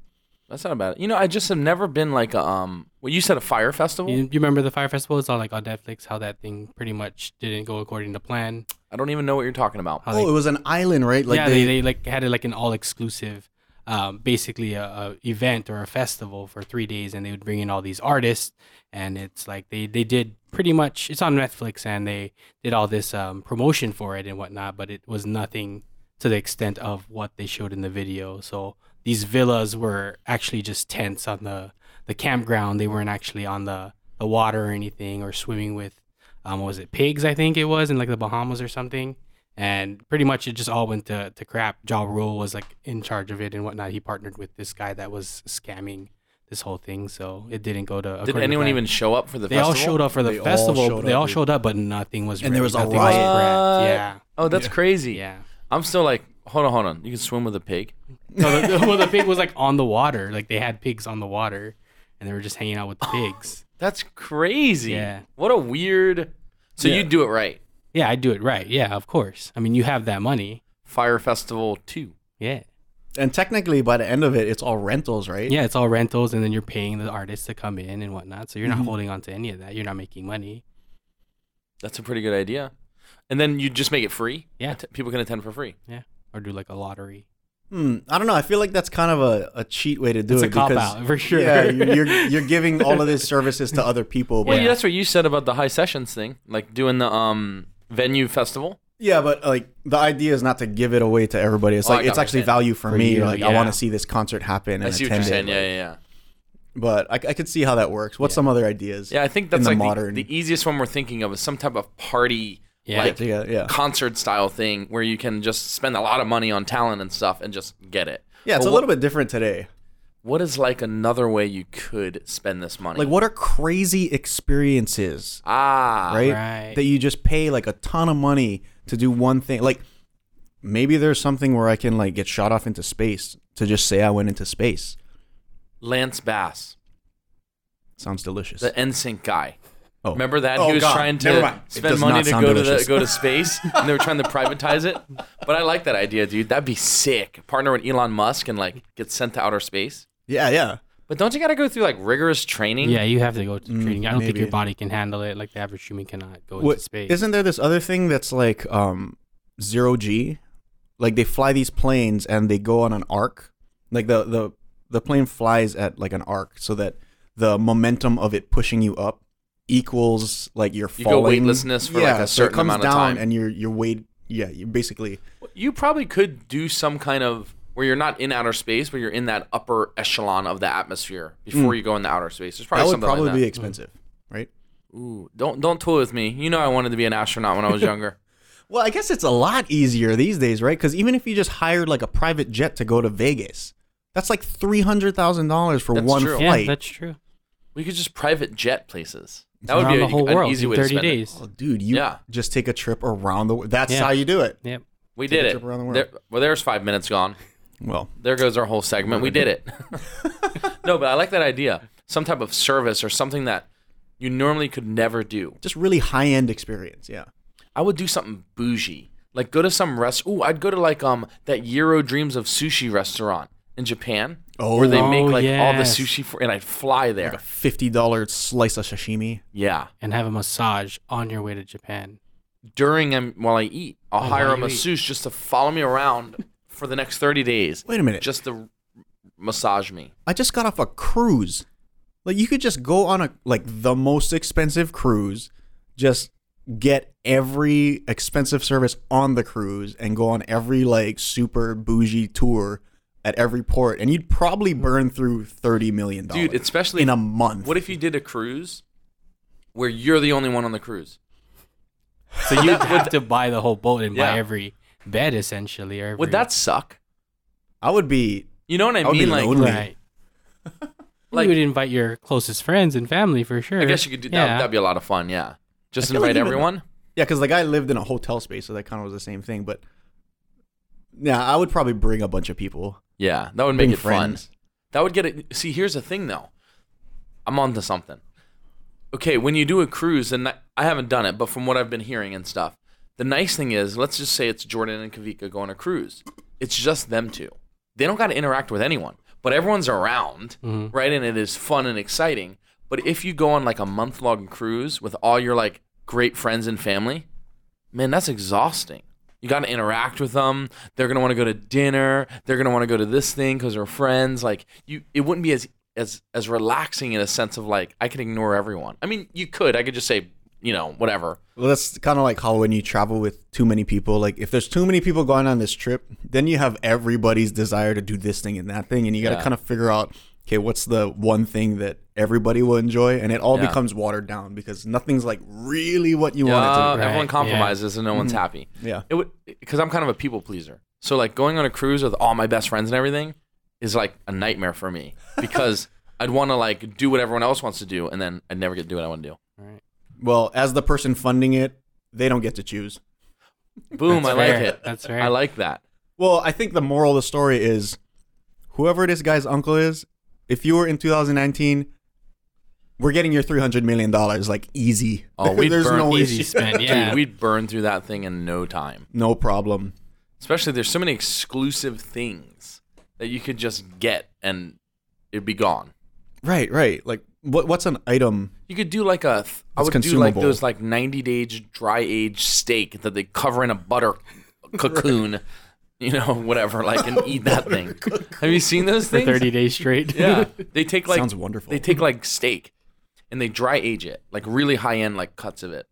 That's not bad. You know, I just have never been like a um. Well, you said a fire festival. You, you remember the fire festival? It's all like on Netflix. How that thing pretty much didn't go according to plan. I don't even know what you're talking about. How Oh, it was an island, right? Like yeah, they, they like had it like an all exclusive, um, basically a, a event or a festival for three days, and they would bring in all these artists, and it's like they they did pretty much. It's on Netflix, and they did all this um, promotion for it and whatnot, but it was nothing to the extent of what they showed in the video. So these villas were actually just tents on the the campground. They weren't actually on the the water or anything or swimming with um, what was it pigs? I think it was in like the Bahamas or something. And pretty much it just all went to, to crap. Ja Rule was like in charge of it and whatnot. He partnered with this guy that was scamming this whole thing, so it didn't go to. Did according to anyone even show up for the festival? They festival? all showed up for the They festival. showed they up, all dude. showed up, but nothing was. And there was ready. a Nothing was riot. prepped. Yeah, Oh, that's crazy. yeah. I'm still like, hold on, hold on. You can swim with a pig. No, the, well, the pig was like on the water. Like they had pigs on the water, and they were just hanging out with the <gasps> pigs. That's crazy. Yeah. What a weird. So Yeah. you do it right. Yeah, I do it right. Yeah, of course. I mean, you have that money. Fire Festival two. Yeah, And technically, by the end of it, it's all rentals, right? yeah. It's all rentals, and then you're paying the artists to come in and whatnot. So you're not Mhm. holding on to any of that. You're not making money. That's a pretty good idea. And then you just make it free. Yeah. Att- people can attend for free. Yeah, or do like a lottery. Hmm, I don't know. I feel like that's kind of a, a cheat way to do It's it. It's a cop because- out <laughs> for sure. Yeah, you're, you're you're giving all of these services to other people. Well, But yeah, that's what you said about the high sessions thing, like doing the um venue festival. yeah, but like the idea is not to give it away to everybody. It's Oh, I like got it's what actually you're saying. value for, For me. you, like I yeah. want to see this concert happen. And I see what you're attend saying. it. Yeah, yeah, yeah. But I, I could see how that works. What's some other ideas? Yeah, I think that's the like modern. the, the easiest one we're thinking of is some type of party, Yeah. like yeah, yeah. concert style thing where you can just spend a lot of money on talent and stuff and just get it. Yeah, it's But a what- little bit different today. What is like another way you could spend this money? Like, what are crazy experiences, ah, right? right. That you just pay like a ton of money to do one thing. Like, maybe there's something where I can like get shot off into space to just say I went into space. Lance Bass, Sounds delicious. the NSYNC guy. oh. Remember that Oh, he was God. trying to spend money to sound go to the, go to space, <laughs> and they were trying to privatize it. But I like that idea, dude. That'd be sick. Partner with Elon Musk and like get sent to outer space. Yeah, yeah. But don't you got to go through like rigorous training? Yeah, you have to go to Mm, training. I don't think maybe. your body can handle it. Like the average human cannot go What, into space. isn't there this other thing that's like um zero G? Like they fly these planes and they go on an arc. Like the the the plane flies at like an arc so that the momentum of it pushing you up equals like you're You go falling. weightlessness for, like, yeah, a so it certain comes amount of time. and you're you're weight. Yeah, you basically. You probably could do some kind of where you're not in outer space, but you're in that upper echelon of the atmosphere before hmm. you go in the outer space. There's probably that would probably like be that. expensive, hmm. right? Ooh, don't don't toy with me. You know I wanted to be an astronaut when I was <laughs> younger. Well, I guess it's a lot easier these days, right? Because even if you just hired like a private jet to go to Vegas, that's like three hundred thousand dollars for That's one true. yeah, flight. that's true. we could just private jet places. That would Around be a, the whole an world easy in way to 30 spend it. days. Oh, dude, you Yeah. just take a trip around the world. That's Yeah. how you do it. Yep. We Take a did it. trip around the world. There, well, there's five minutes gone. Well, There goes our whole segment. We did it. <laughs> <laughs> no, but I like that idea. Some type of service or something that you normally could never do. just really high end experience. Yeah. I would do something bougie. Like go to some rest. Ooh, I'd go to like um that Jiro Dreams of Sushi restaurant in Japan, where they make Oh, like all the yes. sushi for, and I'd fly there. Like a fifty dollar slice of sashimi. yeah, And have a massage on your way to Japan. during and while I eat, I'll Oh, hire while a you eat. masseuse just to follow me around for the next thirty days, Wait a minute. just to massage me. I just got off a cruise. Like you could just go on a like the most expensive cruise, just get every expensive service on the cruise and go on every like super bougie tour at every port and you'd probably burn through 30 million dollars Dude, especially in a month. What if you did a cruise where you're the only one on the cruise? So you'd have to buy the whole boat and Yeah. buy every bed essentially. Or every, Would that suck? I would be You know what I I would be mean? Like, lonely. right? <laughs> Like- you would invite your closest friends and family for sure. I guess you could do that. Yeah. That'd be a lot of fun. Yeah, just I feel like invite even- everyone. Yeah, because like I lived in a hotel space, so that kind of was the same thing. But yeah, I would probably bring a bunch of people. Yeah, that would make Bring it friends. fun. That would get it. See, here's the thing, though. I'm onto something. Okay, when you do a cruise, and I I haven't done it, but from what I've been hearing and stuff, the nice thing is, let's just say it's Jordan and Kawika going on a cruise. It's just them two. They don't got to interact with anyone, but everyone's around, Mhm. right? And it is fun and exciting. But if you go on like a month long cruise with all your like great friends and family, man, that's exhausting. You got to interact with them. They're gonna want to go to dinner. They're gonna want to go to this thing because they're friends. Like you, it wouldn't be as as as relaxing in a sense of like I can ignore everyone. I mean, you could. I could just say, you know, whatever. Well, that's kind of like how when you travel with too many people, like if there's too many people going on this trip, then you have everybody's desire to do this thing and that thing, and you got to Yeah. kind of figure out, okay, what's the one thing that everybody will enjoy, and it all Yeah. becomes watered down because nothing's like really what you Yeah, want it to. Right, everyone yeah. compromises and no one's mm-hmm. happy. Yeah, It would because I'm kind of a people pleaser. So like going on a cruise with all my best friends and everything is like a nightmare for me <laughs> because I'd want to like do what everyone else wants to do, and then I'd never get to do what I want to do. Well, as the person funding it, they don't get to choose. Boom! I like fair. it. That's fair. I like that. Well, I think the moral of the story is whoever this guy's uncle is, if you were in 2019, we're getting your 300 million dollars like easy. Oh, we'd <laughs> There's burn no <laughs> Easy spend. Yeah. Dude, we'd burn through that thing in no time. no problem. Especially there's so many exclusive things that you could just get and it'd be gone. Right, right. Like what what's an item? You could do like a, th- I It's would do like those like 90 days dry aged steak that they cover in a butter <laughs> cocoon, you know, whatever, like and eat that thing. Have you seen those For 30 days straight. <laughs> Yeah, they take like Sounds wonderful. They take like steak and they dry age it, like really high end like cuts of it,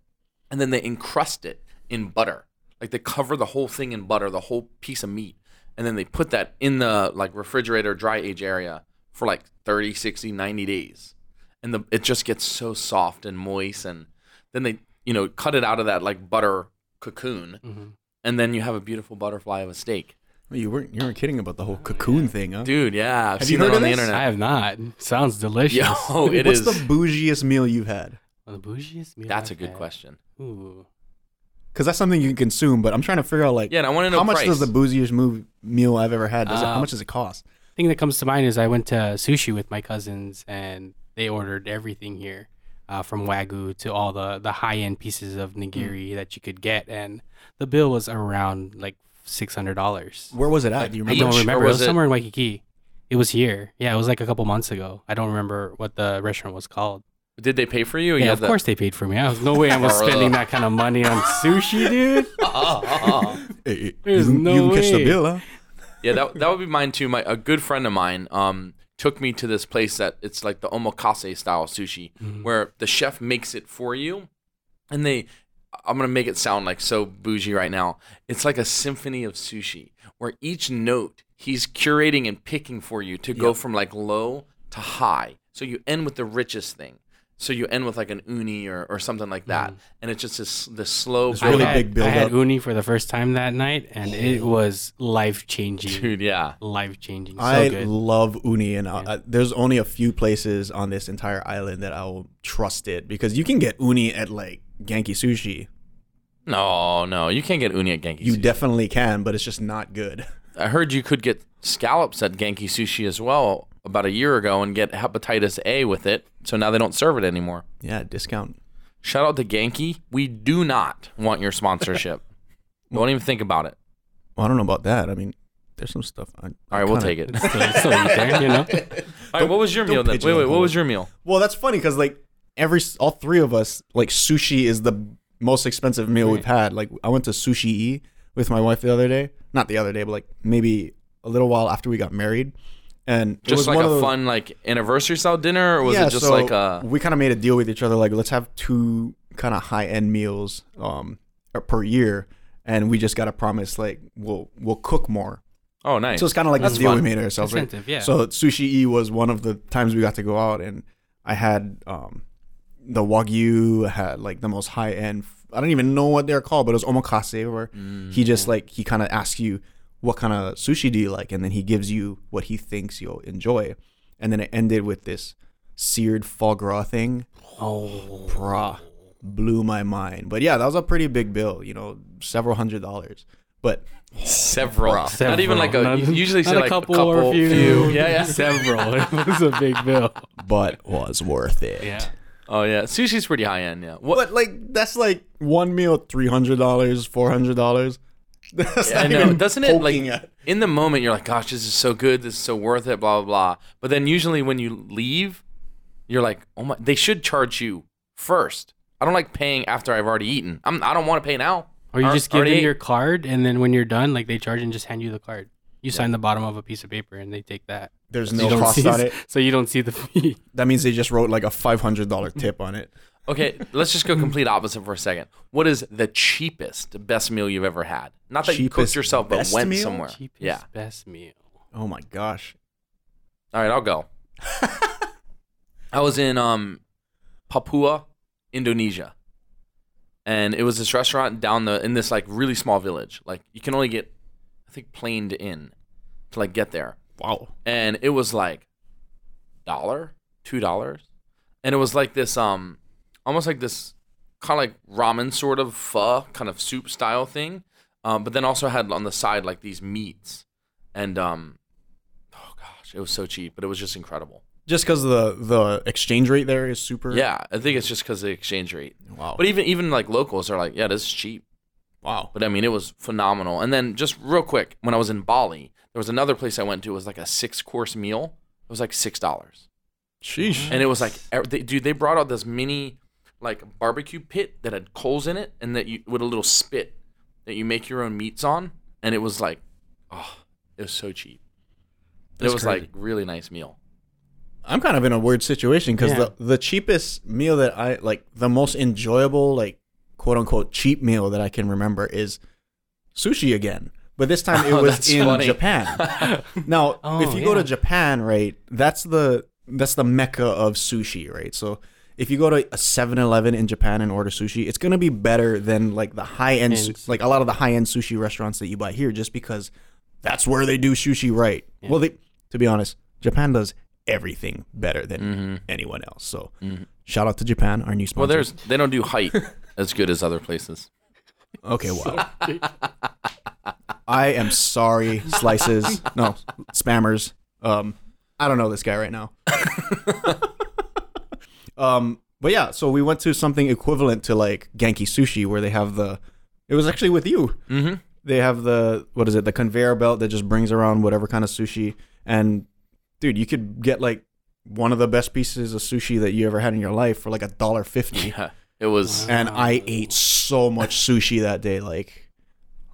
and then they encrust it in butter. Like they cover the whole thing in butter, the whole piece of meat, and then they put that in the like refrigerator dry age area for like 30, 60, 90 days. And the it just gets so soft and moist and then they, you know, cut it out of that like butter cocoon. Mhm. And then you have a beautiful butterfly of a steak. You weren't you weren't kidding about the whole cocoon thing, huh? Dude, yeah. I've Have seen you that heard on of the this? I have not. Sounds delicious. Yo, <laughs> it What's is. the bougiest meal you've had? The bougiest meal That's a I've good had. question. Ooh. Because that's something you can consume, but I'm trying to figure out like Yeah, and I want to know how much price. does the bougiest move, meal I've ever had? Does it, how Uh, much does it cost? thing that comes to mind is I went to sushi with my cousins and they ordered everything here, uh, from wagyu to all the the high end pieces of nigiri that you could get, and the bill was around like six hundred dollars. Where was it at? Do you I don't Beach, or remember. It was was it- somewhere in Waikiki. It was here. Yeah, it was like a couple months ago. I don't remember what the restaurant was called. Did they pay for you? or you Yeah, of the- course they paid for me. I was no way I was <laughs> spending that kind of money on sushi, dude. <laughs> Hey, hey, There's you, can- no you can catch the bill, huh? Yeah, that that would be mine too. My a good friend of mine um took me to this place that it's like the omakase style sushi Mm-hmm. where the chef makes it for you and they I'm going to make it sound like so bougie right now. It's like a symphony of sushi where each note he's curating and picking for you to go from like low to high. So you end with the richest thing. So you end with like an uni or, or something like that, and it's just this the slow. It's really big build I had uni for the first time that night, and it was life changing. dude. Yeah, Life changing. So I good. love uni, and uh, uh, there's only a few places on this entire island that I will trust it because you can get uni at like Genki Sushi. no, no, you can't get uni at Genki. You Sushi. definitely can, but it's just not good. I heard you could get scallops at Genki Sushi as well about a year ago and get hepatitis A with it. So now they don't serve it anymore. Yeah, discount. Shout out to Genki. We do not want your sponsorship. <laughs> don't even think about it. Well, I don't know about that. I mean, there's some stuff. I, All right, we'll take it. still, still there, you know. <laughs> All right, what was your meal then? Wait, wait, what was your meal? Well, that's funny because like every all three of us like sushi is the most expensive meal we've had. Like I went to Sushi E with my wife the other day. Not the other day, but like maybe a little while after we got married. And it was Just like one a of those- fun like anniversary style dinner, or was yeah, it just so like a? we kind of made a deal with each other like let's have two kind of high end meals um per year and we just got to promise like we'll we'll cook more Oh, nice. so it's kind of like That's the deal we made ourselves right? Yeah. so sushi e was one of the times we got to go out and i had um the wagyu I had like the most high end i don't even know what they're called but it was omakase where Mm. he just like he kind of asks you what kind of sushi do you like and then he gives you what he thinks you'll enjoy and then it ended with this seared foie gras thing Oh, bruh, blew my mind. But yeah, that was a pretty big bill, you know, several hundred dollars. But several. Not Several. even like a. Not- usually say not like a couple, or a few. few. Yeah, yeah. <laughs> Several. <laughs> it was a big bill. but was worth it. Yeah. Oh yeah, sushi's pretty high end. Yeah. What? But like that's like one meal, three hundred dollars, four hundred dollars. <laughs> That's I not know. even Doesn't it like at- in the moment you're like, gosh, this is so good, this is so worth it, blah blah blah. But then usually when you leave, you're like, oh my, they should charge you first. I don't like paying after I've already eaten. I'm, I don't want to pay now. Or you Ar- just give them your card, and then when you're done, like they charge and just hand you the card. You sign the bottom of a piece of paper, and they take that. There's So no you don't cost see, on it. <laughs> So you don't see the fee. That means they just wrote like a five hundred dollar tip on it. Okay, let's just go complete opposite for a second. What is the cheapest, best meal you've ever had? Not that you cooked Cheapest, yourself, but best went meal? somewhere. Cheapest, Yeah. best meal. Oh my gosh. All right, I'll go. <laughs> I was in um, Papua, Indonesia, and it was this restaurant down the in this like really small village. Like you can only get, I think, planed in to like get there, Wow. and it was like dollar two dollars, and it was like this um, almost like this kind of like ramen sort of pho kind of soup style thing, um, but then also had on the side like these meats, and um, oh gosh, it was so cheap, but it was just incredible. Just because the the exchange rate there is super. Yeah, I think it's just because the exchange rate. Wow. But even even like locals are like, yeah, this is cheap. wow. But I mean, it was phenomenal. And then just real quick, when I was in Bali, there was another place I went to. It was like a six course meal. It was like six dollars, Sheesh. and it was like, they, dude, they brought out this mini like barbecue pit that had coals in it, and that you with a little spit that you make your own meats on, and it was like, oh, it was so cheap. That's it was crazy. like really nice meal. I'm kind of in a weird situation because Yeah. the the cheapest meal that I like, the most enjoyable, like quote unquote cheap meal that I can remember is sushi again. But this time it <laughs> Oh, was in funny. Japan. <laughs> now, Oh, if you go to. Japan, right, that's the that's the mecca of sushi, right? So if you go to a 7-Eleven in Japan and order sushi, it's gonna be better than like the high end, And- like a lot of the high end sushi restaurants that you buy here, just because that's where they do sushi right. Well, they, to be honest, Japan does everything better than anyone else. So shout out to Japan, our new sponsor. Well, there's they don't do height <laughs> as good as other places. okay. Wow. <laughs> I am sorry, slices. No, spammers. Um, I don't know this guy right now. <laughs> um, but yeah, so we went to something equivalent to like Genki Sushi, where they have the. It was actually with you. Mm-hmm. They have the what is it? The conveyor belt that just brings around whatever kind of sushi. And dude, you could get like one of the best pieces of sushi that you ever had in your life for like a dollar fifty. <laughs> Yeah, it was And I ate so much sushi that day. Like,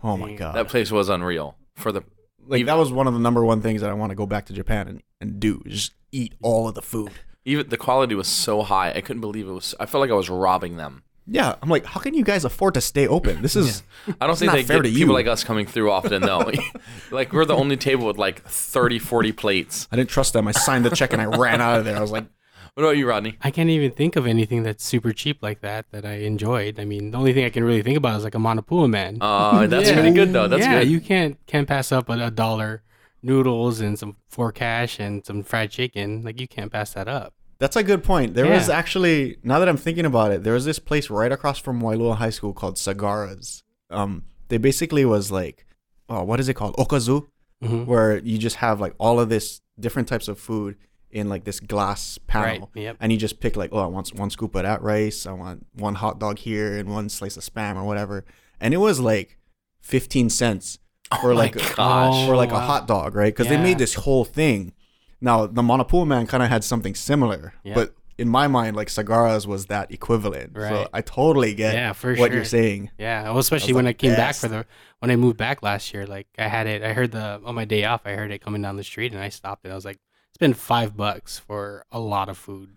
oh my god, that place was unreal for the like that was one of the number one things that I want to go back to Japan and, and do. is Just eat all of the food. Even the quality was so high. I couldn't believe it was. I felt like I was robbing them. Yeah, I'm like, how can you guys afford to stay open? This is <laughs> I don't think not they fair get to people you. like us coming through often though. <laughs> <laughs> like we're the only table with like 30, 40 plates. I didn't trust them. I signed the check and I ran out of there. I was like, What about you, Rodney? I can't even think of anything that's super cheap like that that I enjoyed. I mean, the only thing I can really think about is like a Manapua man. Uh, that's Yeah. pretty good though. That's good. yeah, good. you can't can't pass up a, a dollar noodles and some pork hash and some fried chicken. Like you can't pass that up. That's a good point. There was actually now that I'm thinking about it, there was this place right across from Waialua High School called Sagara's. Um, they basically was like, oh, what is it called? Okazu, Mhm. where you just have like all of this different types of food in like this glass panel, Right, yep. and you just pick like, oh, I want one scoop of that rice, I want one hot dog here, and one slice of spam or whatever, and it was like fifteen cents for Oh like gosh. for like a hot dog, right? Because they made this whole thing. Now the Manapua Man kind of had something similar, Yeah. but in my mind, like Sagara's was that equivalent. So I totally get Yeah, for what sure. you're saying. Yeah, well, especially was when the I came back for the when I moved back last year. Like I had it, I heard the on my day off, I heard it coming down the street, and I stopped it. I was like, it's been five bucks for a lot of food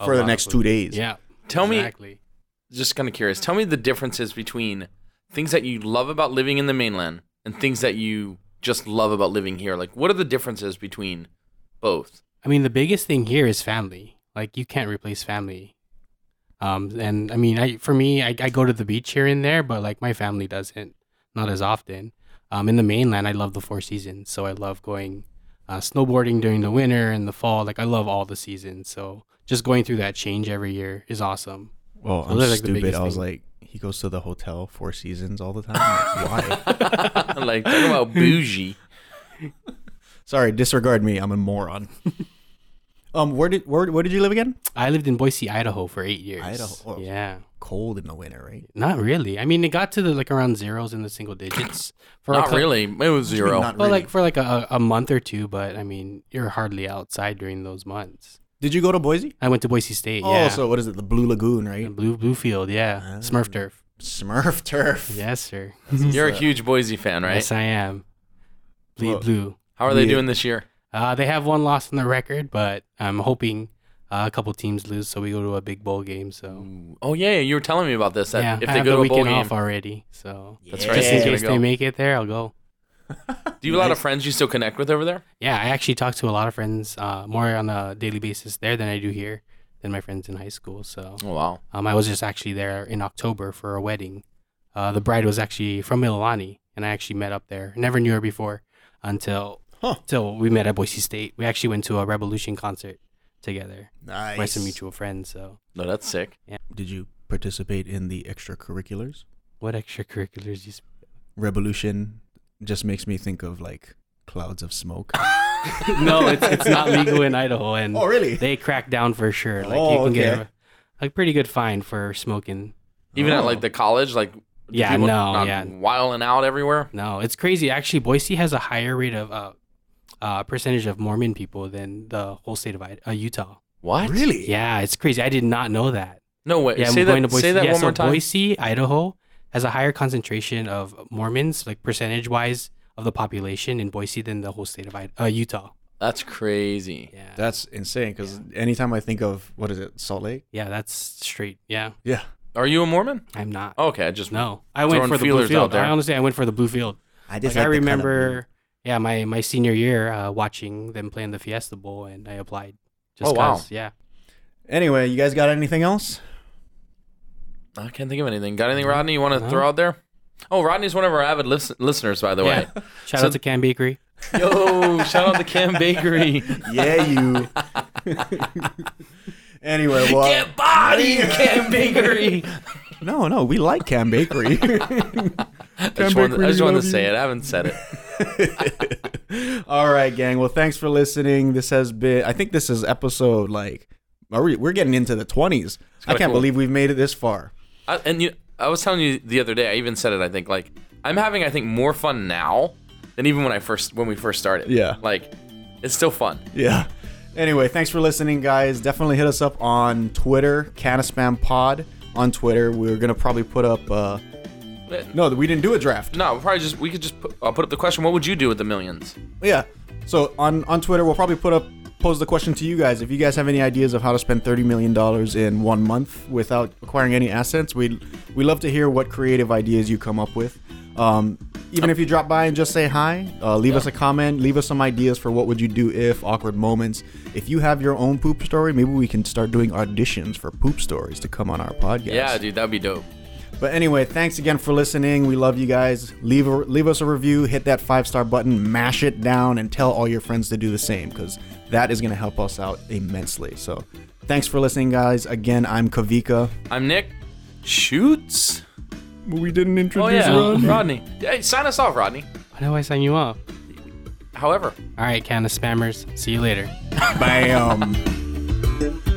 A For the next two days. Yeah, Tell me, exactly. just kind of curious. Tell me the differences between things that you love about living in the mainland and things that you just love about living here. Like, what are the differences between both? I mean, the biggest thing here is family. Like you can't replace family. Um, and I mean, I for me, I, I go to the beach here and there, but like my family doesn't, not as often. Um, in the mainland, I love the four seasons, so I love going uh, snowboarding during the winter and the fall. Like I love all the seasons, so just going through that change every year is awesome. Well, So I'm they're, like, the stupid. I was thing. like, he goes to the hotel four seasons all the time. Like, Why? <laughs> like, talk about <laughs> bougie. Sorry, disregard me. I'm a moron. <laughs> um, where did where where did you live again? I lived in Boise, Idaho for eight years. Idaho, oh. Yeah. Cold in the winter, right? Not really. I mean, it got to the like around zeros in the single digits. <coughs> For a Not cou- really. It was zero. Not Well, really. like for like a, a month or two, but I mean, you're hardly outside during those months. Did you go to Boise? I went to Boise State. Oh, yeah. so what is it? The Blue Lagoon, right? Blue Bluefield, yeah. Ah. Smurf turf. Smurf turf. <laughs> Yes, sir. You're a huge Boise fan, right? Yes, I am. Bleed Well- blue. How are they Yeah. doing this year? Uh, they have one loss on the record, but I'm hoping uh, a couple teams lose, so we go to a big bowl game. So Oh yeah, you were telling me about this. That yeah, if I they have go the to a bowl weekend game, off already. So That's right. just in case go. they make it there, I'll go. <laughs> Do you have a lot of friends you still connect with over there? Yeah, I actually talk to a lot of friends uh, more on a daily basis there than I do here than my friends in high school. So Oh wow. um, I was just actually there in October for a wedding. Uh, the bride was actually from Mililani, and I actually met up there. Never knew her before until Huh. until we met at Boise State. We actually went to a Rebelution concert together Nice. by some mutual friends. So, No, that's sick. Yeah. Did you participate in the extracurriculars? what extracurriculars you? Sp- Rebelution just makes me think of like clouds of smoke. <laughs> no, it's it's not <laughs> legal in Idaho, and oh, really? they crack down for sure. Like Oh, you can get okay. a, a pretty good fine for smoking. Even at Oh. like the college, like Yeah, no, not yeah. wiling out everywhere. No, it's crazy. Actually, Boise has a higher rate of uh, uh percentage of Mormon people than the whole state of I- uh, Utah. What? Really? Yeah, it's crazy. I did not know that. No way. Yeah, say I'm going that. to Boise. Say that yeah, one so more time. Boise, Idaho, has a higher concentration of Mormons, like percentage wise, of the population in Boise than the whole state of uh, Utah. That's crazy. Yeah, That's insane because anytime I think of what is it, Salt Lake? yeah, that's straight. Yeah, Yeah. Are you a Mormon? I'm not. Okay, I just No, I went for the blue field. I honestly, I went for the blue field. I Like, I remember, yeah, my my senior year, uh, watching them play in the Fiesta Bowl, and I applied. Just Oh, wow. 'cause, Yeah. Anyway, you guys got anything else? I can't think of anything. Got anything, Rodney? You want to No. throw out there? Oh, Rodney's one of our avid lis- listeners, by the way. Yeah. Shout So- out to Kam Bakery. <laughs> Yo, shout out to Kam Bakery. Yeah, you. <laughs> anyway, well, Get body, <laughs> Kam Bakery. no, no, we like Kam Bakery. I just wanted, I just wanted to say it. I haven't said it. All right, gang. Well, thanks for listening. This has been. I think this is episode like. Are we, we're getting into the twenties. I can't cool. believe we've made it this far. I, and you, I was telling you the other day. I even said it. I think like I'm having. I think more fun now than even when I first when we first started. Yeah. Like it's still fun. Yeah. Anyway, thanks for listening, guys. Definitely hit us up on Twitter, Canaspam Pod on Twitter. We're gonna probably put up. uh No, we didn't do a draft. No, we'll probably just we could just put, uh, put up the question. What would you do with the millions? Yeah. So on on Twitter, we'll probably put up pose the question to you guys. If you guys have any ideas of how to spend thirty million dollars in one month without acquiring any assets, we we love to hear what creative ideas you come up with. Um, even if you drop by and just say hi, uh, leave us a comment, leave us some ideas for what would you do if awkward moments. If you have your own poop story, maybe we can start doing auditions for poop stories to come on our podcast. Yeah, dude, that'd be dope. But anyway, thanks again for listening. We love you guys. Leave a, leave us a review, hit that five star button, mash it down, and tell all your friends to do the same because that is going to help us out immensely. So, thanks for listening, guys. Again, I'm Kawika. I'm Nick. Shoots. We didn't introduce Oh introduce yeah, Rodney. Hey, sign us off, Rodney. Why do I sign you off? However. All right, can of spammers. See you later. Bam. <laughs>